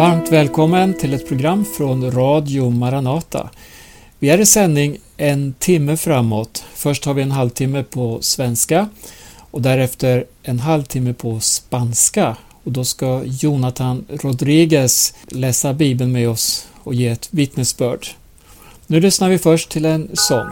Varmt välkommen till ett program från Radio Maranata. Vi är i sändning en timme framåt. Först har vi en halvtimme på svenska och därefter en halvtimme på spanska. Och då ska Jonathan Rodriguez läsa Bibeln med oss och ge ett vittnesbörd. Nu lyssnar vi först till en sång.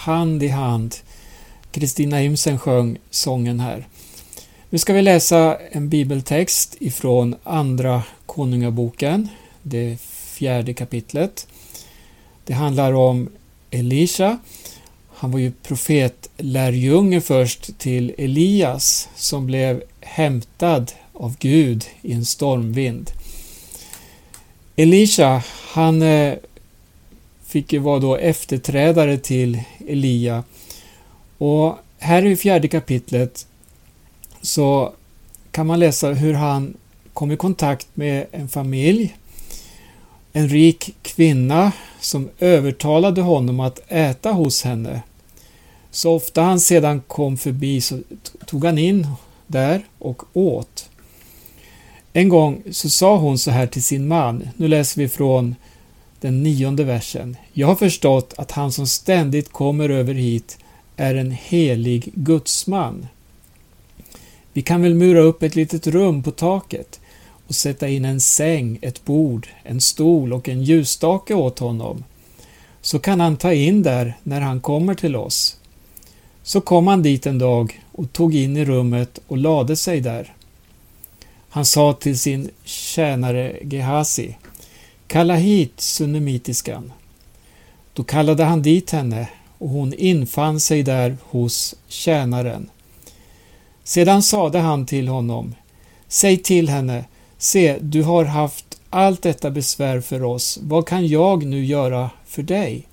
Hand i hand. Kristina Imsen sjöng sången här. Nu ska vi läsa en bibeltext ifrån Andra Konungaboken, det fjärde kapitlet. Det handlar om Elisha. Han var ju profetlärjunge först till Elias som blev hämtad av Gud i en stormvind. Elisha, han eh, fick ju vara då efterträdare till Elia. Och här i fjärde kapitlet så kan man läsa hur han kom i kontakt med en familj, en rik kvinna som övertalade honom att äta hos henne. Så ofta han sedan kom förbi så tog han in där och åt. En gång så sa hon så här till sin man, nu läser vi från den nionde versen. Jag har förstått att han som ständigt kommer över hit är en helig gudsman. Vi kan väl mura upp ett litet rum på taket och sätta in en säng, ett bord, en stol och en ljusstake åt honom. Så kan han ta in där när han kommer till oss. Så kom han dit en dag och tog in i rummet och lade sig där. Han sa till sin tjänare Gehasi Kalla hit sunnemitiskan. Då kallade han dit henne och hon infann sig där hos tjänaren. Sedan sade han till honom Säg till henne, se, du har haft allt detta besvär för oss. Vad kan jag nu göra för dig?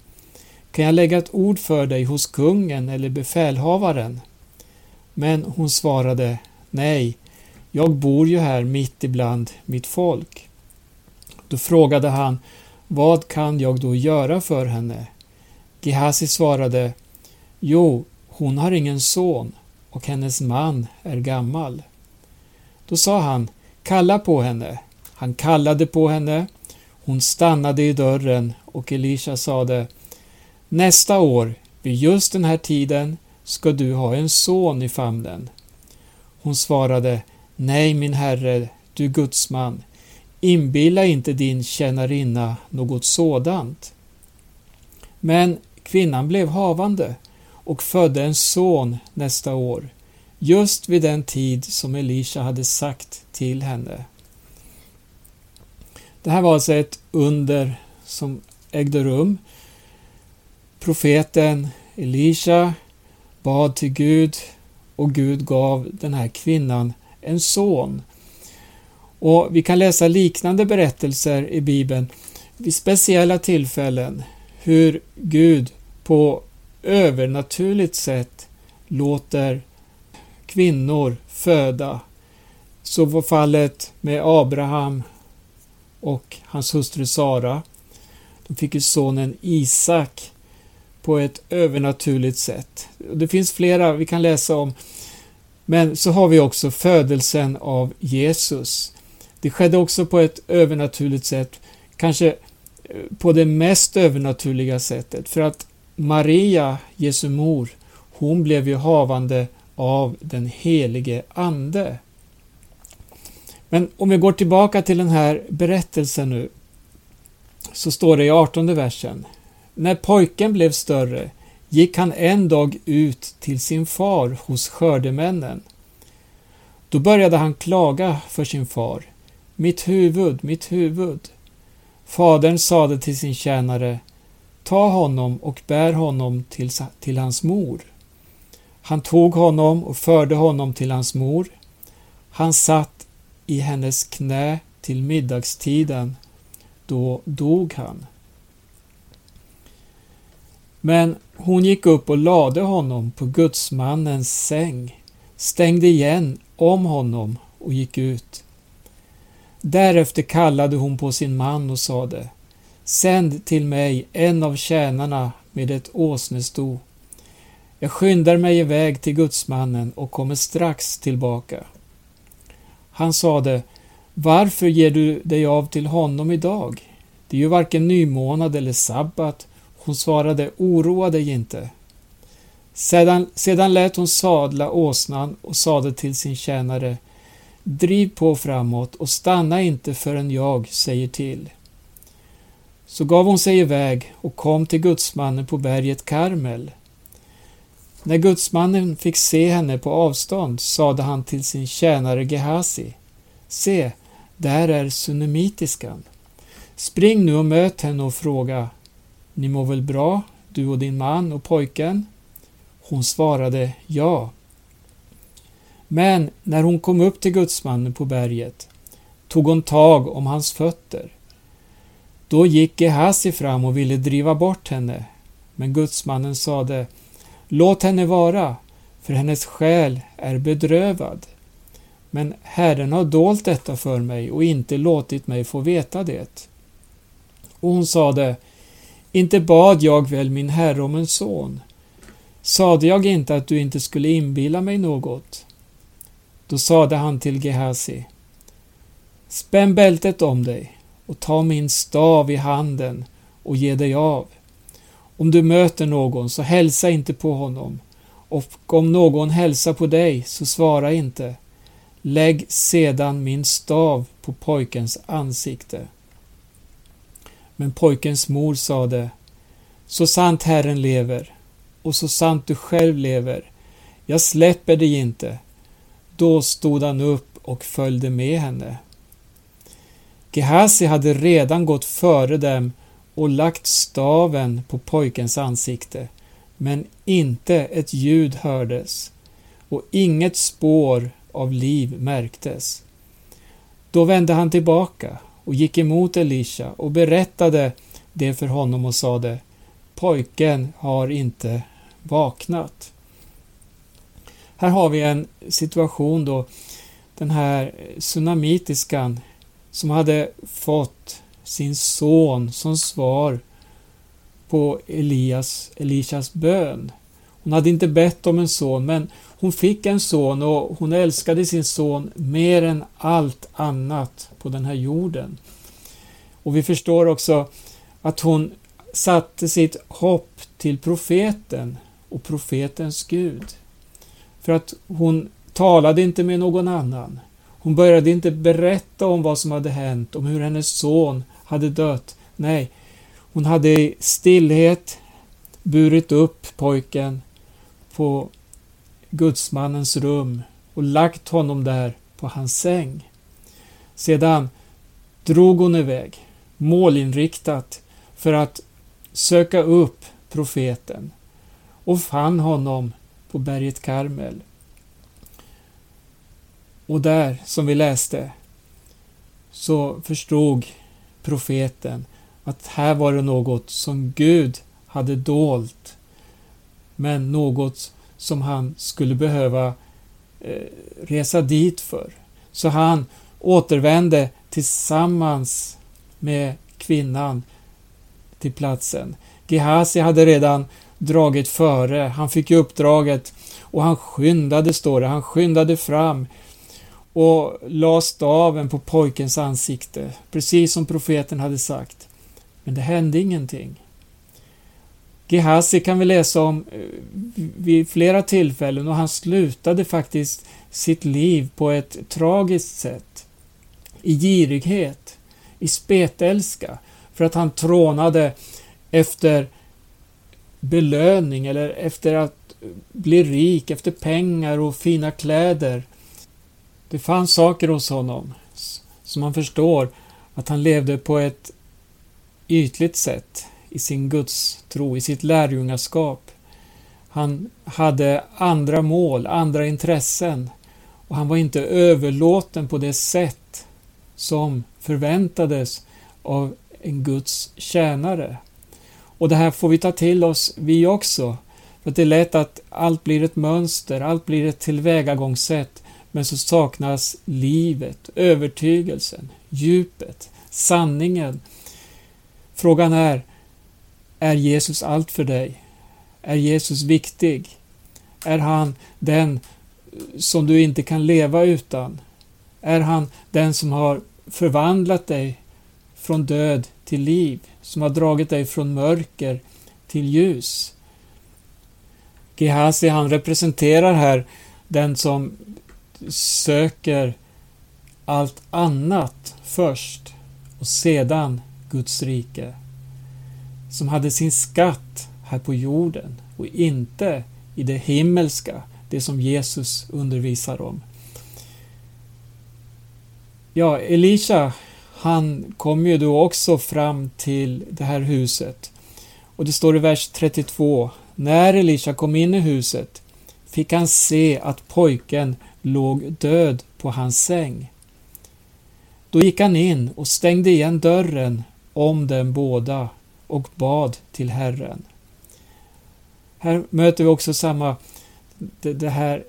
Kan jag lägga ett ord för dig hos kungen eller befälhavaren? Men hon svarade Nej, jag bor ju här mitt ibland mitt folk. Då frågade han Vad kan jag då göra för henne? Gehazi svarade Jo, hon har ingen son och hennes man är gammal. Då sa han Kalla på henne. Han kallade på henne. Hon stannade i dörren och Elisha sade Nästa år, vid just den här tiden, ska du ha en son i famnen. Hon svarade Nej, min herre, du gudsman, inbilla inte din tjänarinna något sådant. Men kvinnan blev havande och födde en son nästa år, just vid den tid som Elisha hade sagt till henne. Det här var alltså ett under som ägde rum. Profeten Elisha bad till Gud och Gud gav den här kvinnan en son. Och Vi kan läsa liknande berättelser i Bibeln vid speciella tillfällen hur Gud på övernaturligt sätt låter kvinnor föda. Så var fallet med Abraham och hans hustru Sara. De fick ju sonen Isak på ett övernaturligt sätt. Det finns flera vi kan läsa om. Men så har vi också födelsen av Jesus. Det skedde också på ett övernaturligt sätt, kanske eh, på det mest övernaturliga sättet. För att Maria, Jesu mor, hon blev ju havande av den helige Ande. Men om vi går tillbaka till den här berättelsen nu, så står det i 18 versen. När pojken blev större gick han en dag ut till sin far hos skördemännen. Då började han klaga för sin far. Mitt huvud, mitt huvud. Fadern sade till sin tjänare Ta honom och bär honom till, till hans mor. Han tog honom och förde honom till hans mor. Han satt i hennes knä till middagstiden. Då dog han. Men hon gick upp och lade honom på gudsmannens säng, stängde igen om honom och gick ut. Därefter kallade hon på sin man och sade Sänd till mig en av tjänarna med ett åsnesto. Jag skyndar mig iväg till gudsmannen och kommer strax tillbaka. Han sade Varför ger du dig av till honom idag? Det är ju varken nymånad eller sabbat hon svarade oroa dig inte. Sedan, sedan lät hon sadla åsnan och sade till sin tjänare Driv på framåt och stanna inte förrän jag säger till. Så gav hon sig iväg och kom till gudsmannen på berget Karmel. När gudsmannen fick se henne på avstånd sade han till sin tjänare Gehasi Se, där är sunnemitiskan. Spring nu och möt henne och fråga ni mår väl bra, du och din man och pojken? Hon svarade ja. Men när hon kom upp till gudsmannen på berget tog hon tag om hans fötter. Då gick Gehasi fram och ville driva bort henne, men gudsmannen sade Låt henne vara, för hennes själ är bedrövad. Men Herren har dolt detta för mig och inte låtit mig få veta det. Och hon sade inte bad jag väl min herre om en son? Sade jag inte att du inte skulle inbilla mig något? Då sade han till Gehazi, Spänn bältet om dig och ta min stav i handen och ge dig av. Om du möter någon, så hälsa inte på honom, och om någon hälsar på dig, så svara inte. Lägg sedan min stav på pojkens ansikte. Men pojkens mor sade, så sant Herren lever och så sant du själv lever, jag släpper dig inte. Då stod han upp och följde med henne. Gehasi hade redan gått före dem och lagt staven på pojkens ansikte, men inte ett ljud hördes och inget spår av liv märktes. Då vände han tillbaka och gick emot Elisha och berättade det för honom och sade Pojken har inte vaknat. Här har vi en situation då den här tsunamitiskan som hade fått sin son som svar på Elias, Elishas bön. Hon hade inte bett om en son, men hon fick en son och hon älskade sin son mer än allt annat på den här jorden. Och vi förstår också att hon satte sitt hopp till profeten och profetens Gud. För att hon talade inte med någon annan. Hon började inte berätta om vad som hade hänt, om hur hennes son hade dött. Nej, hon hade i stillhet burit upp pojken på gudsmannens rum och lagt honom där på hans säng. Sedan drog hon iväg, målinriktat, för att söka upp profeten och fann honom på berget Karmel. Och där, som vi läste, så förstod profeten att här var det något som Gud hade dolt, men något som han skulle behöva eh, resa dit för. Så han återvände tillsammans med kvinnan till platsen. Gehazi hade redan dragit före. Han fick uppdraget och han skyndade, står det, han skyndade fram och la staven på pojkens ansikte, precis som profeten hade sagt. Men det hände ingenting. Gehazi kan vi läsa om eh, vid flera tillfällen och han slutade faktiskt sitt liv på ett tragiskt sätt. I girighet, i spetälska, för att han trånade efter belöning eller efter att bli rik, efter pengar och fina kläder. Det fanns saker hos honom som man förstår att han levde på ett ytligt sätt i sin gudstro, i sitt lärjungaskap. Han hade andra mål, andra intressen och han var inte överlåten på det sätt som förväntades av en Guds tjänare. Och det här får vi ta till oss vi också. För det är lätt att allt blir ett mönster, allt blir ett tillvägagångssätt, men så saknas livet, övertygelsen, djupet, sanningen. Frågan är, är Jesus allt för dig? Är Jesus viktig? Är han den som du inte kan leva utan? Är han den som har förvandlat dig från död till liv, som har dragit dig från mörker till ljus? Gehazi han representerar här den som söker allt annat först och sedan Guds rike som hade sin skatt här på jorden och inte i det himmelska, det som Jesus undervisar om. Ja, Elisha, han kom ju då också fram till det här huset. Och det står i vers 32. När Elisha kom in i huset fick han se att pojken låg död på hans säng. Då gick han in och stängde igen dörren om dem båda och bad till Herren. Här möter vi också samma, det, det här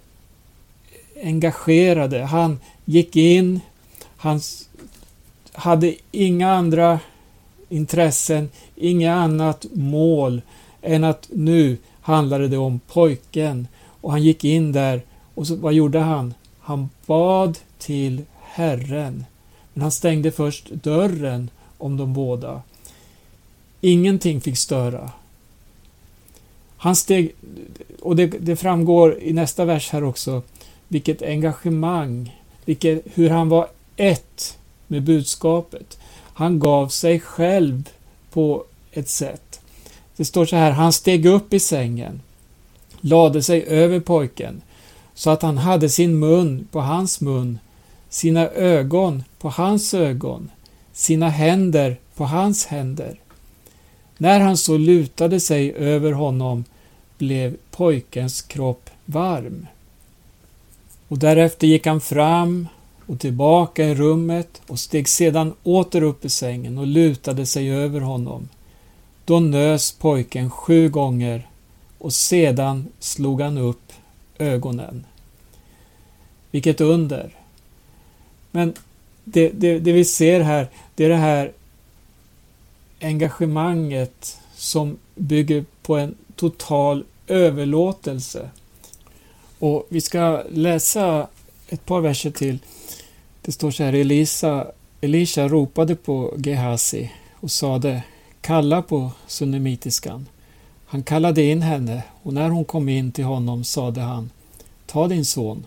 engagerade. Han gick in, han hade inga andra intressen, inget annat mål än att nu handlade det om pojken. Och han gick in där och så, vad gjorde han? Han bad till Herren. Men han stängde först dörren om de båda. Ingenting fick störa. Han steg, och det, det, framgår i nästa vers här också, vilket engagemang, vilket, hur han var ett med budskapet. Han gav sig själv på ett sätt. Det står så här, han steg upp i sängen, lade sig över pojken, så att han hade sin mun på hans mun, sina ögon på hans ögon, sina händer på hans händer. När han så lutade sig över honom blev pojkens kropp varm. Och därefter gick han fram och tillbaka i rummet och steg sedan åter upp i sängen och lutade sig över honom. Då nös pojken sju gånger och sedan slog han upp ögonen. Vilket under! Men det, det, det vi ser här, det är det här engagemanget som bygger på en total överlåtelse. Och vi ska läsa ett par verser till. Det står så här, Elisa, Elisha ropade på Gehazi och sade Kalla på sunnemitiskan. Han kallade in henne och när hon kom in till honom sade han Ta din son.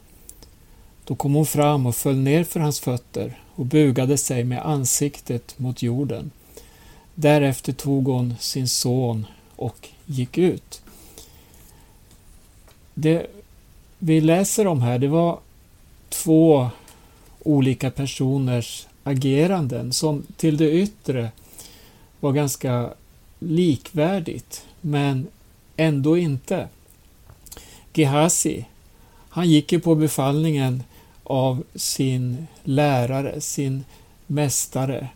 Då kom hon fram och föll ner för hans fötter och bugade sig med ansiktet mot jorden. Därefter tog hon sin son och gick ut. Det vi läser om här, det var två olika personers ageranden som till det yttre var ganska likvärdigt, men ändå inte. Gehazi, han gick ju på befallningen av sin lärare, sin mästare,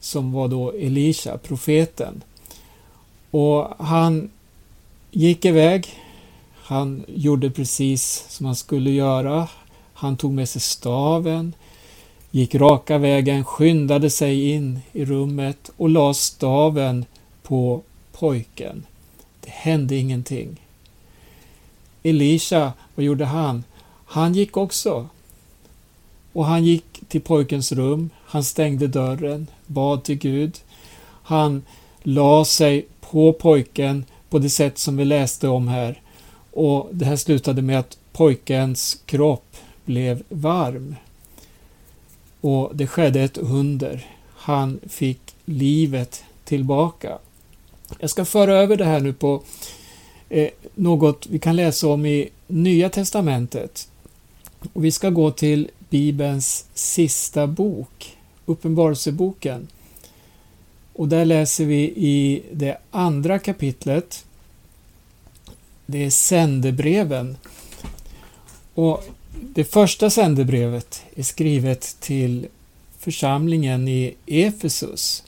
som var då Elisha, profeten. Och han gick iväg. Han gjorde precis som han skulle göra. Han tog med sig staven, gick raka vägen, skyndade sig in i rummet och la staven på pojken. Det hände ingenting. Elisha, vad gjorde han? Han gick också. Och han gick till pojkens rum, han stängde dörren, bad till Gud. Han la sig på pojken på det sätt som vi läste om här. Och det här slutade med att pojkens kropp blev varm. Och det skedde ett under. Han fick livet tillbaka. Jag ska föra över det här nu på eh, något vi kan läsa om i Nya Testamentet. Och vi ska gå till Bibelns sista bok, Uppenbarelseboken. Och där läser vi i det andra kapitlet. Det är sändebreven. Och det första sändebrevet är skrivet till församlingen i Efesus.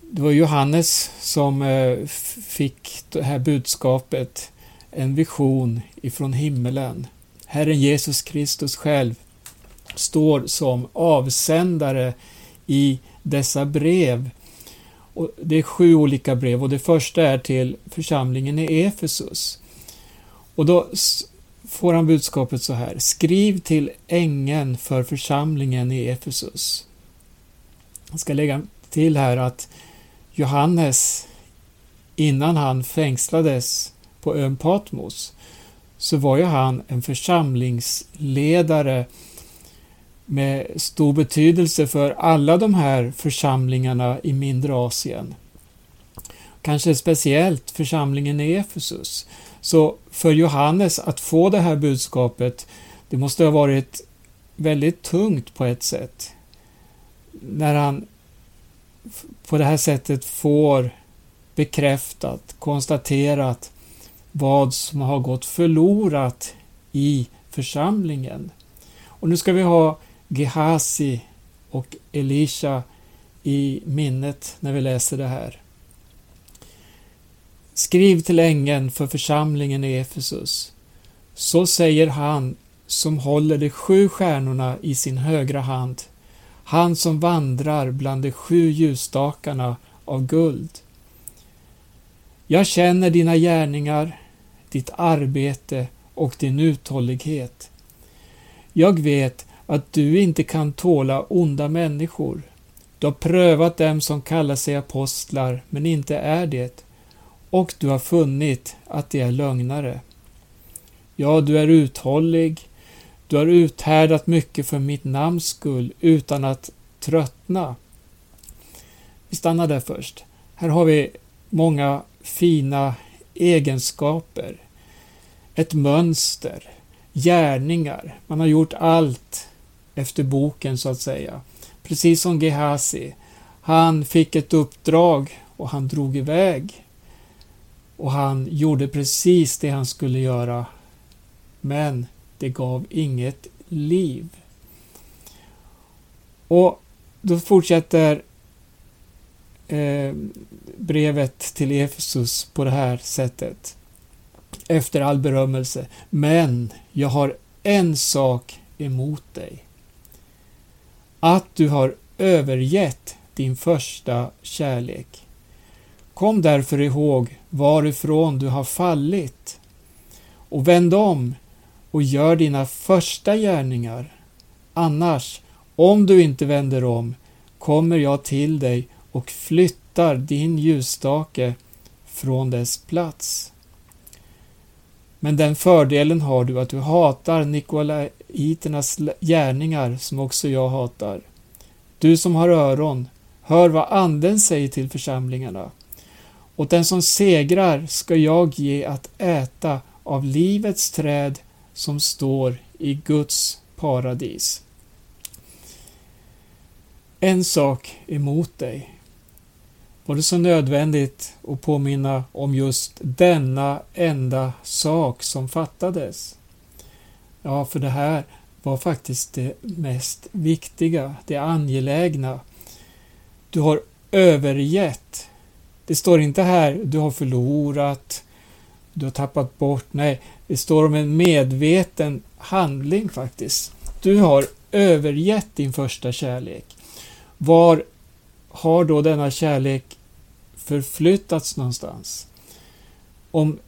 Det var Johannes som eh, fick det här budskapet, en vision ifrån himmelen. Herren Jesus Kristus själv står som avsändare i dessa brev. Och det är sju olika brev och det första är till församlingen i Efesus. Och då får han budskapet så här. Skriv till ängeln för församlingen i Efesus. Jag ska lägga till här att Johannes, innan han fängslades på ön Patmos, så var ju han en församlingsledare med stor betydelse för alla de här församlingarna i mindre Asien. Kanske speciellt församlingen i Efesus. Så för Johannes att få det här budskapet, det måste ha varit väldigt tungt på ett sätt. När han på det här sättet får bekräftat, konstaterat vad som har gått förlorat i församlingen. Och nu ska vi ha Gehazi och Elisha i minnet när vi läser det här. Skriv till ängeln för församlingen i Efesus. Så säger han som håller de sju stjärnorna i sin högra hand, han som vandrar bland de sju ljusstakarna av guld. Jag känner dina gärningar, ditt arbete och din uthållighet. Jag vet att du inte kan tåla onda människor. Du har prövat dem som kallar sig apostlar, men inte är det, och du har funnit att de är lögnare. Ja, du är uthållig, du har uthärdat mycket för mitt namns skull utan att tröttna. Vi stannar där först. Här har vi många fina egenskaper, ett mönster, gärningar. Man har gjort allt efter boken så att säga. Precis som Gehazi. Han fick ett uppdrag och han drog iväg. Och han gjorde precis det han skulle göra. Men det gav inget liv. Och då fortsätter eh, brevet till Efesus på det här sättet. Efter all berömmelse. Men jag har en sak emot dig. Att du har övergett din första kärlek. Kom därför ihåg varifrån du har fallit och vänd om och gör dina första gärningar. Annars, om du inte vänder om, kommer jag till dig och flyttar din ljusstake från dess plats. Men den fördelen har du att du hatar nikolaiternas gärningar som också jag hatar. Du som har öron, hör vad Anden säger till församlingarna. Åt den som segrar ska jag ge att äta av livets träd som står i Guds paradis. En sak emot dig. Var det så nödvändigt att påminna om just denna enda sak som fattades? Ja, för det här var faktiskt det mest viktiga, det angelägna. Du har övergett. Det står inte här du har förlorat, du har tappat bort. Nej, det står om en medveten handling faktiskt. Du har övergett din första kärlek. Var har då denna kärlek förflyttats någonstans? Om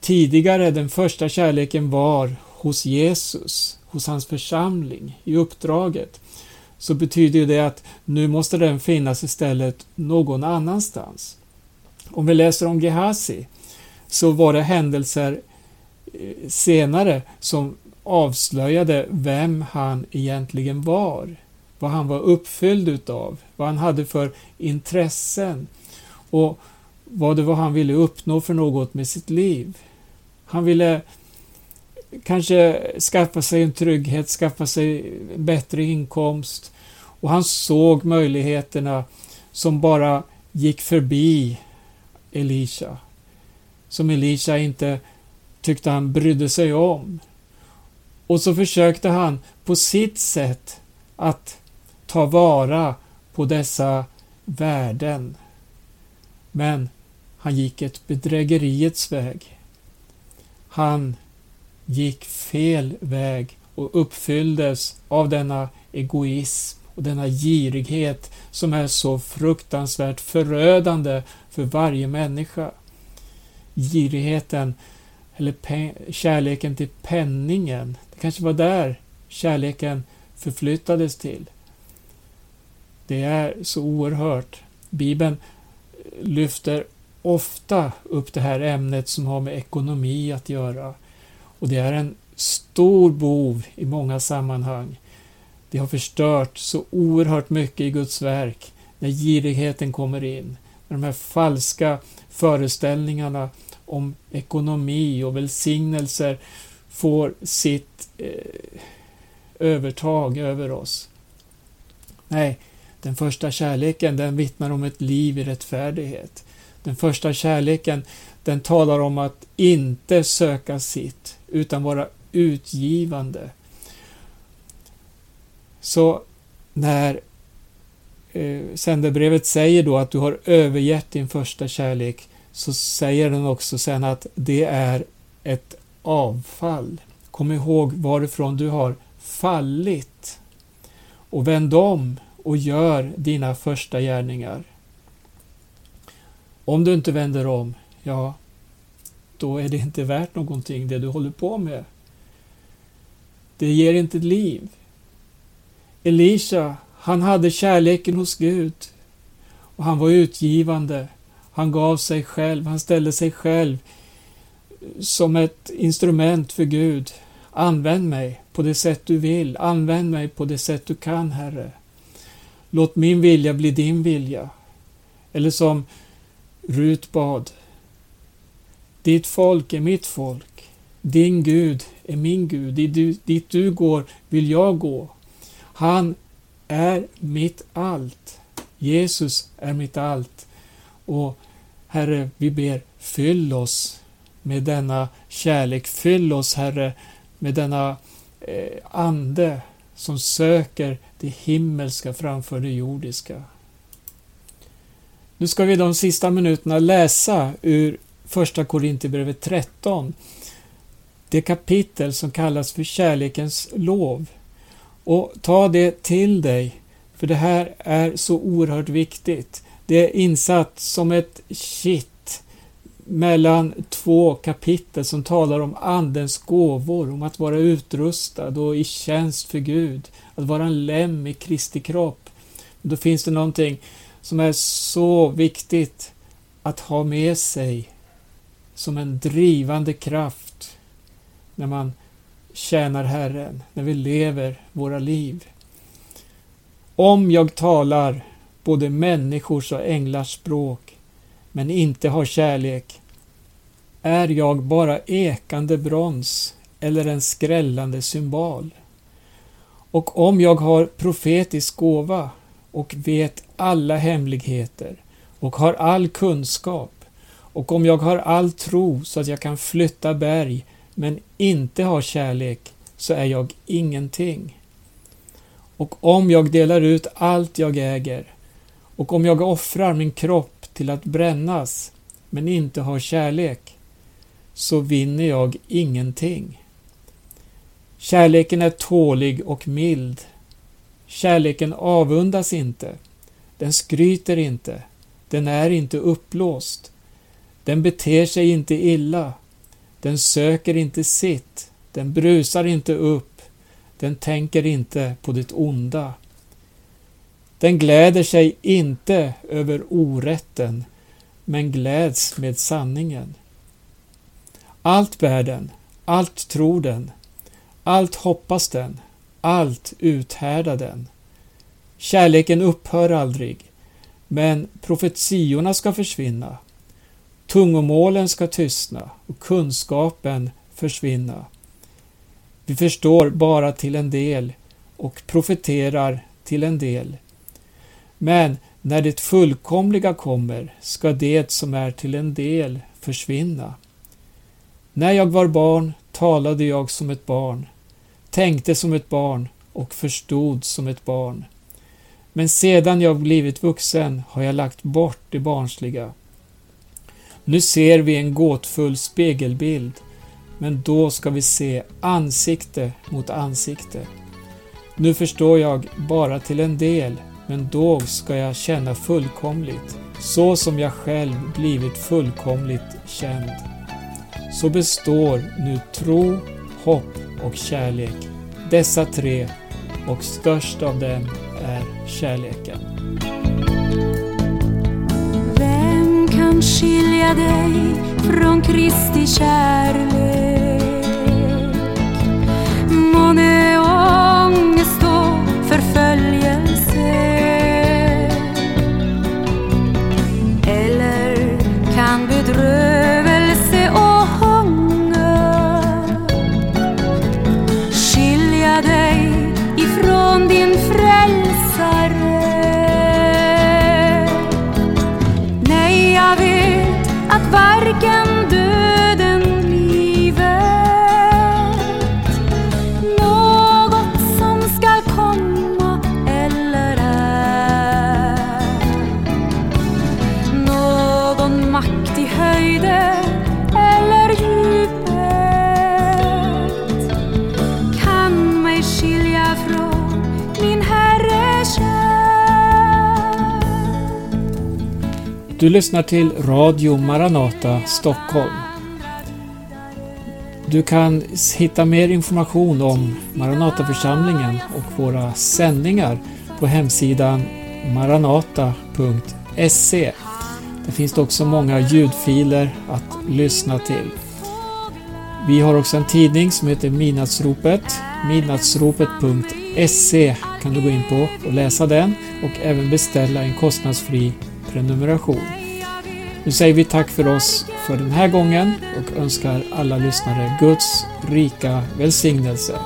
tidigare den första kärleken var hos Jesus, hos hans församling, i uppdraget, så betyder det att nu måste den finnas istället någon annanstans. Om vi läser om Gehazi så var det händelser eh, senare som avslöjade vem han egentligen var, vad han var uppfylld utav, vad han hade för intressen och vad det var han ville uppnå för något med sitt liv. Han ville kanske skaffa sig en trygghet, skaffa sig en bättre inkomst och han såg möjligheterna som bara gick förbi Elisha. Som Elisha inte tyckte han brydde sig om. Och så försökte han på sitt sätt att ta vara på dessa värden. Men han gick ett bedrägeriets väg. Han gick fel väg och uppfylldes av denna egoism och denna girighet som är så fruktansvärt förödande för varje människa. Girigheten, eller kärleken till penningen, det kanske var där kärleken förflyttades till. Det är så oerhört. Bibeln lyfter ofta upp det här ämnet som har med ekonomi att göra. Och det är en stor bov i många sammanhang. Det har förstört så oerhört mycket i Guds verk när girigheten kommer in. När de här falska föreställningarna om ekonomi och välsignelser får sitt eh, övertag över oss. Nej, den första kärleken den vittnar om ett liv i rättfärdighet. Den första kärleken den talar om att inte söka sitt utan vara utgivande. Så när eh, sändebrevet säger då att du har övergett din första kärlek så säger den också sen att det är ett avfall. Kom ihåg varifrån du har fallit och vänd om och gör dina första gärningar. Om du inte vänder om, ja, då är det inte värt någonting det du håller på med. Det ger inte liv. Elisha, han hade kärleken hos Gud och han var utgivande. Han gav sig själv, han ställde sig själv som ett instrument för Gud. Använd mig på det sätt du vill. Använd mig på det sätt du kan, Herre. Låt min vilja bli din vilja. Eller som Rut bad. Ditt folk är mitt folk. Din Gud är min Gud. Dit du går vill jag gå. Han är mitt allt. Jesus är mitt allt. Och Herre, vi ber, fyll oss med denna kärlek. Fyll oss, Herre, med denna eh, ande som söker det himmelska framför det jordiska. Nu ska vi de sista minuterna läsa ur Första Korinthierbrevet 13. Det kapitel som kallas för kärlekens lov. Och ta det till dig, för det här är så oerhört viktigt. Det är insatt som ett kitt mellan två kapitel som talar om Andens gåvor, om att vara utrustad och i tjänst för Gud, att vara en lem i Kristi kropp. Då finns det någonting som är så viktigt att ha med sig som en drivande kraft när man tjänar Herren, när vi lever våra liv. Om jag talar både människors och änglars språk men inte har kärlek är jag bara ekande brons eller en skrällande symbol. Och om jag har profetisk gåva och vet alla hemligheter och har all kunskap och om jag har all tro så att jag kan flytta berg men inte har kärlek så är jag ingenting. Och om jag delar ut allt jag äger och om jag offrar min kropp till att brännas men inte har kärlek så vinner jag ingenting. Kärleken är tålig och mild. Kärleken avundas inte. Den skryter inte. Den är inte uppblåst. Den beter sig inte illa. Den söker inte sitt. Den brusar inte upp. Den tänker inte på det onda. Den gläder sig inte över orätten, men gläds med sanningen. Allt bär den, allt tror den, allt hoppas den, allt uthärdar den. Kärleken upphör aldrig, men profetiorna ska försvinna. Tungomålen ska tystna och kunskapen försvinna. Vi förstår bara till en del och profeterar till en del. Men när det fullkomliga kommer ska det som är till en del försvinna. När jag var barn talade jag som ett barn, tänkte som ett barn och förstod som ett barn. Men sedan jag blivit vuxen har jag lagt bort det barnsliga. Nu ser vi en gåtfull spegelbild, men då ska vi se ansikte mot ansikte. Nu förstår jag bara till en del, men då ska jag känna fullkomligt, så som jag själv blivit fullkomligt känd. Så består nu tro, hopp och kärlek. Dessa tre, och störst av dem är kärleken. Skilja dig från Kristi kärlek? Lyssnar till Radio Maranata Stockholm. Du kan hitta mer information om Maranataförsamlingen och våra sändningar på hemsidan maranata.se. Där finns det också många ljudfiler att lyssna till. Vi har också en tidning som heter Midnattsropet. Midnattsropet.se kan du gå in på och läsa den och även beställa en kostnadsfri prenumeration. Nu säger vi tack för oss för den här gången och önskar alla lyssnare Guds rika välsignelse.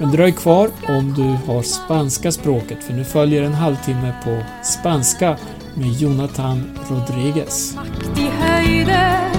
Men dröj kvar om du har spanska språket för nu följer en halvtimme på spanska med Jonathan Rodriguez. Makt i höjden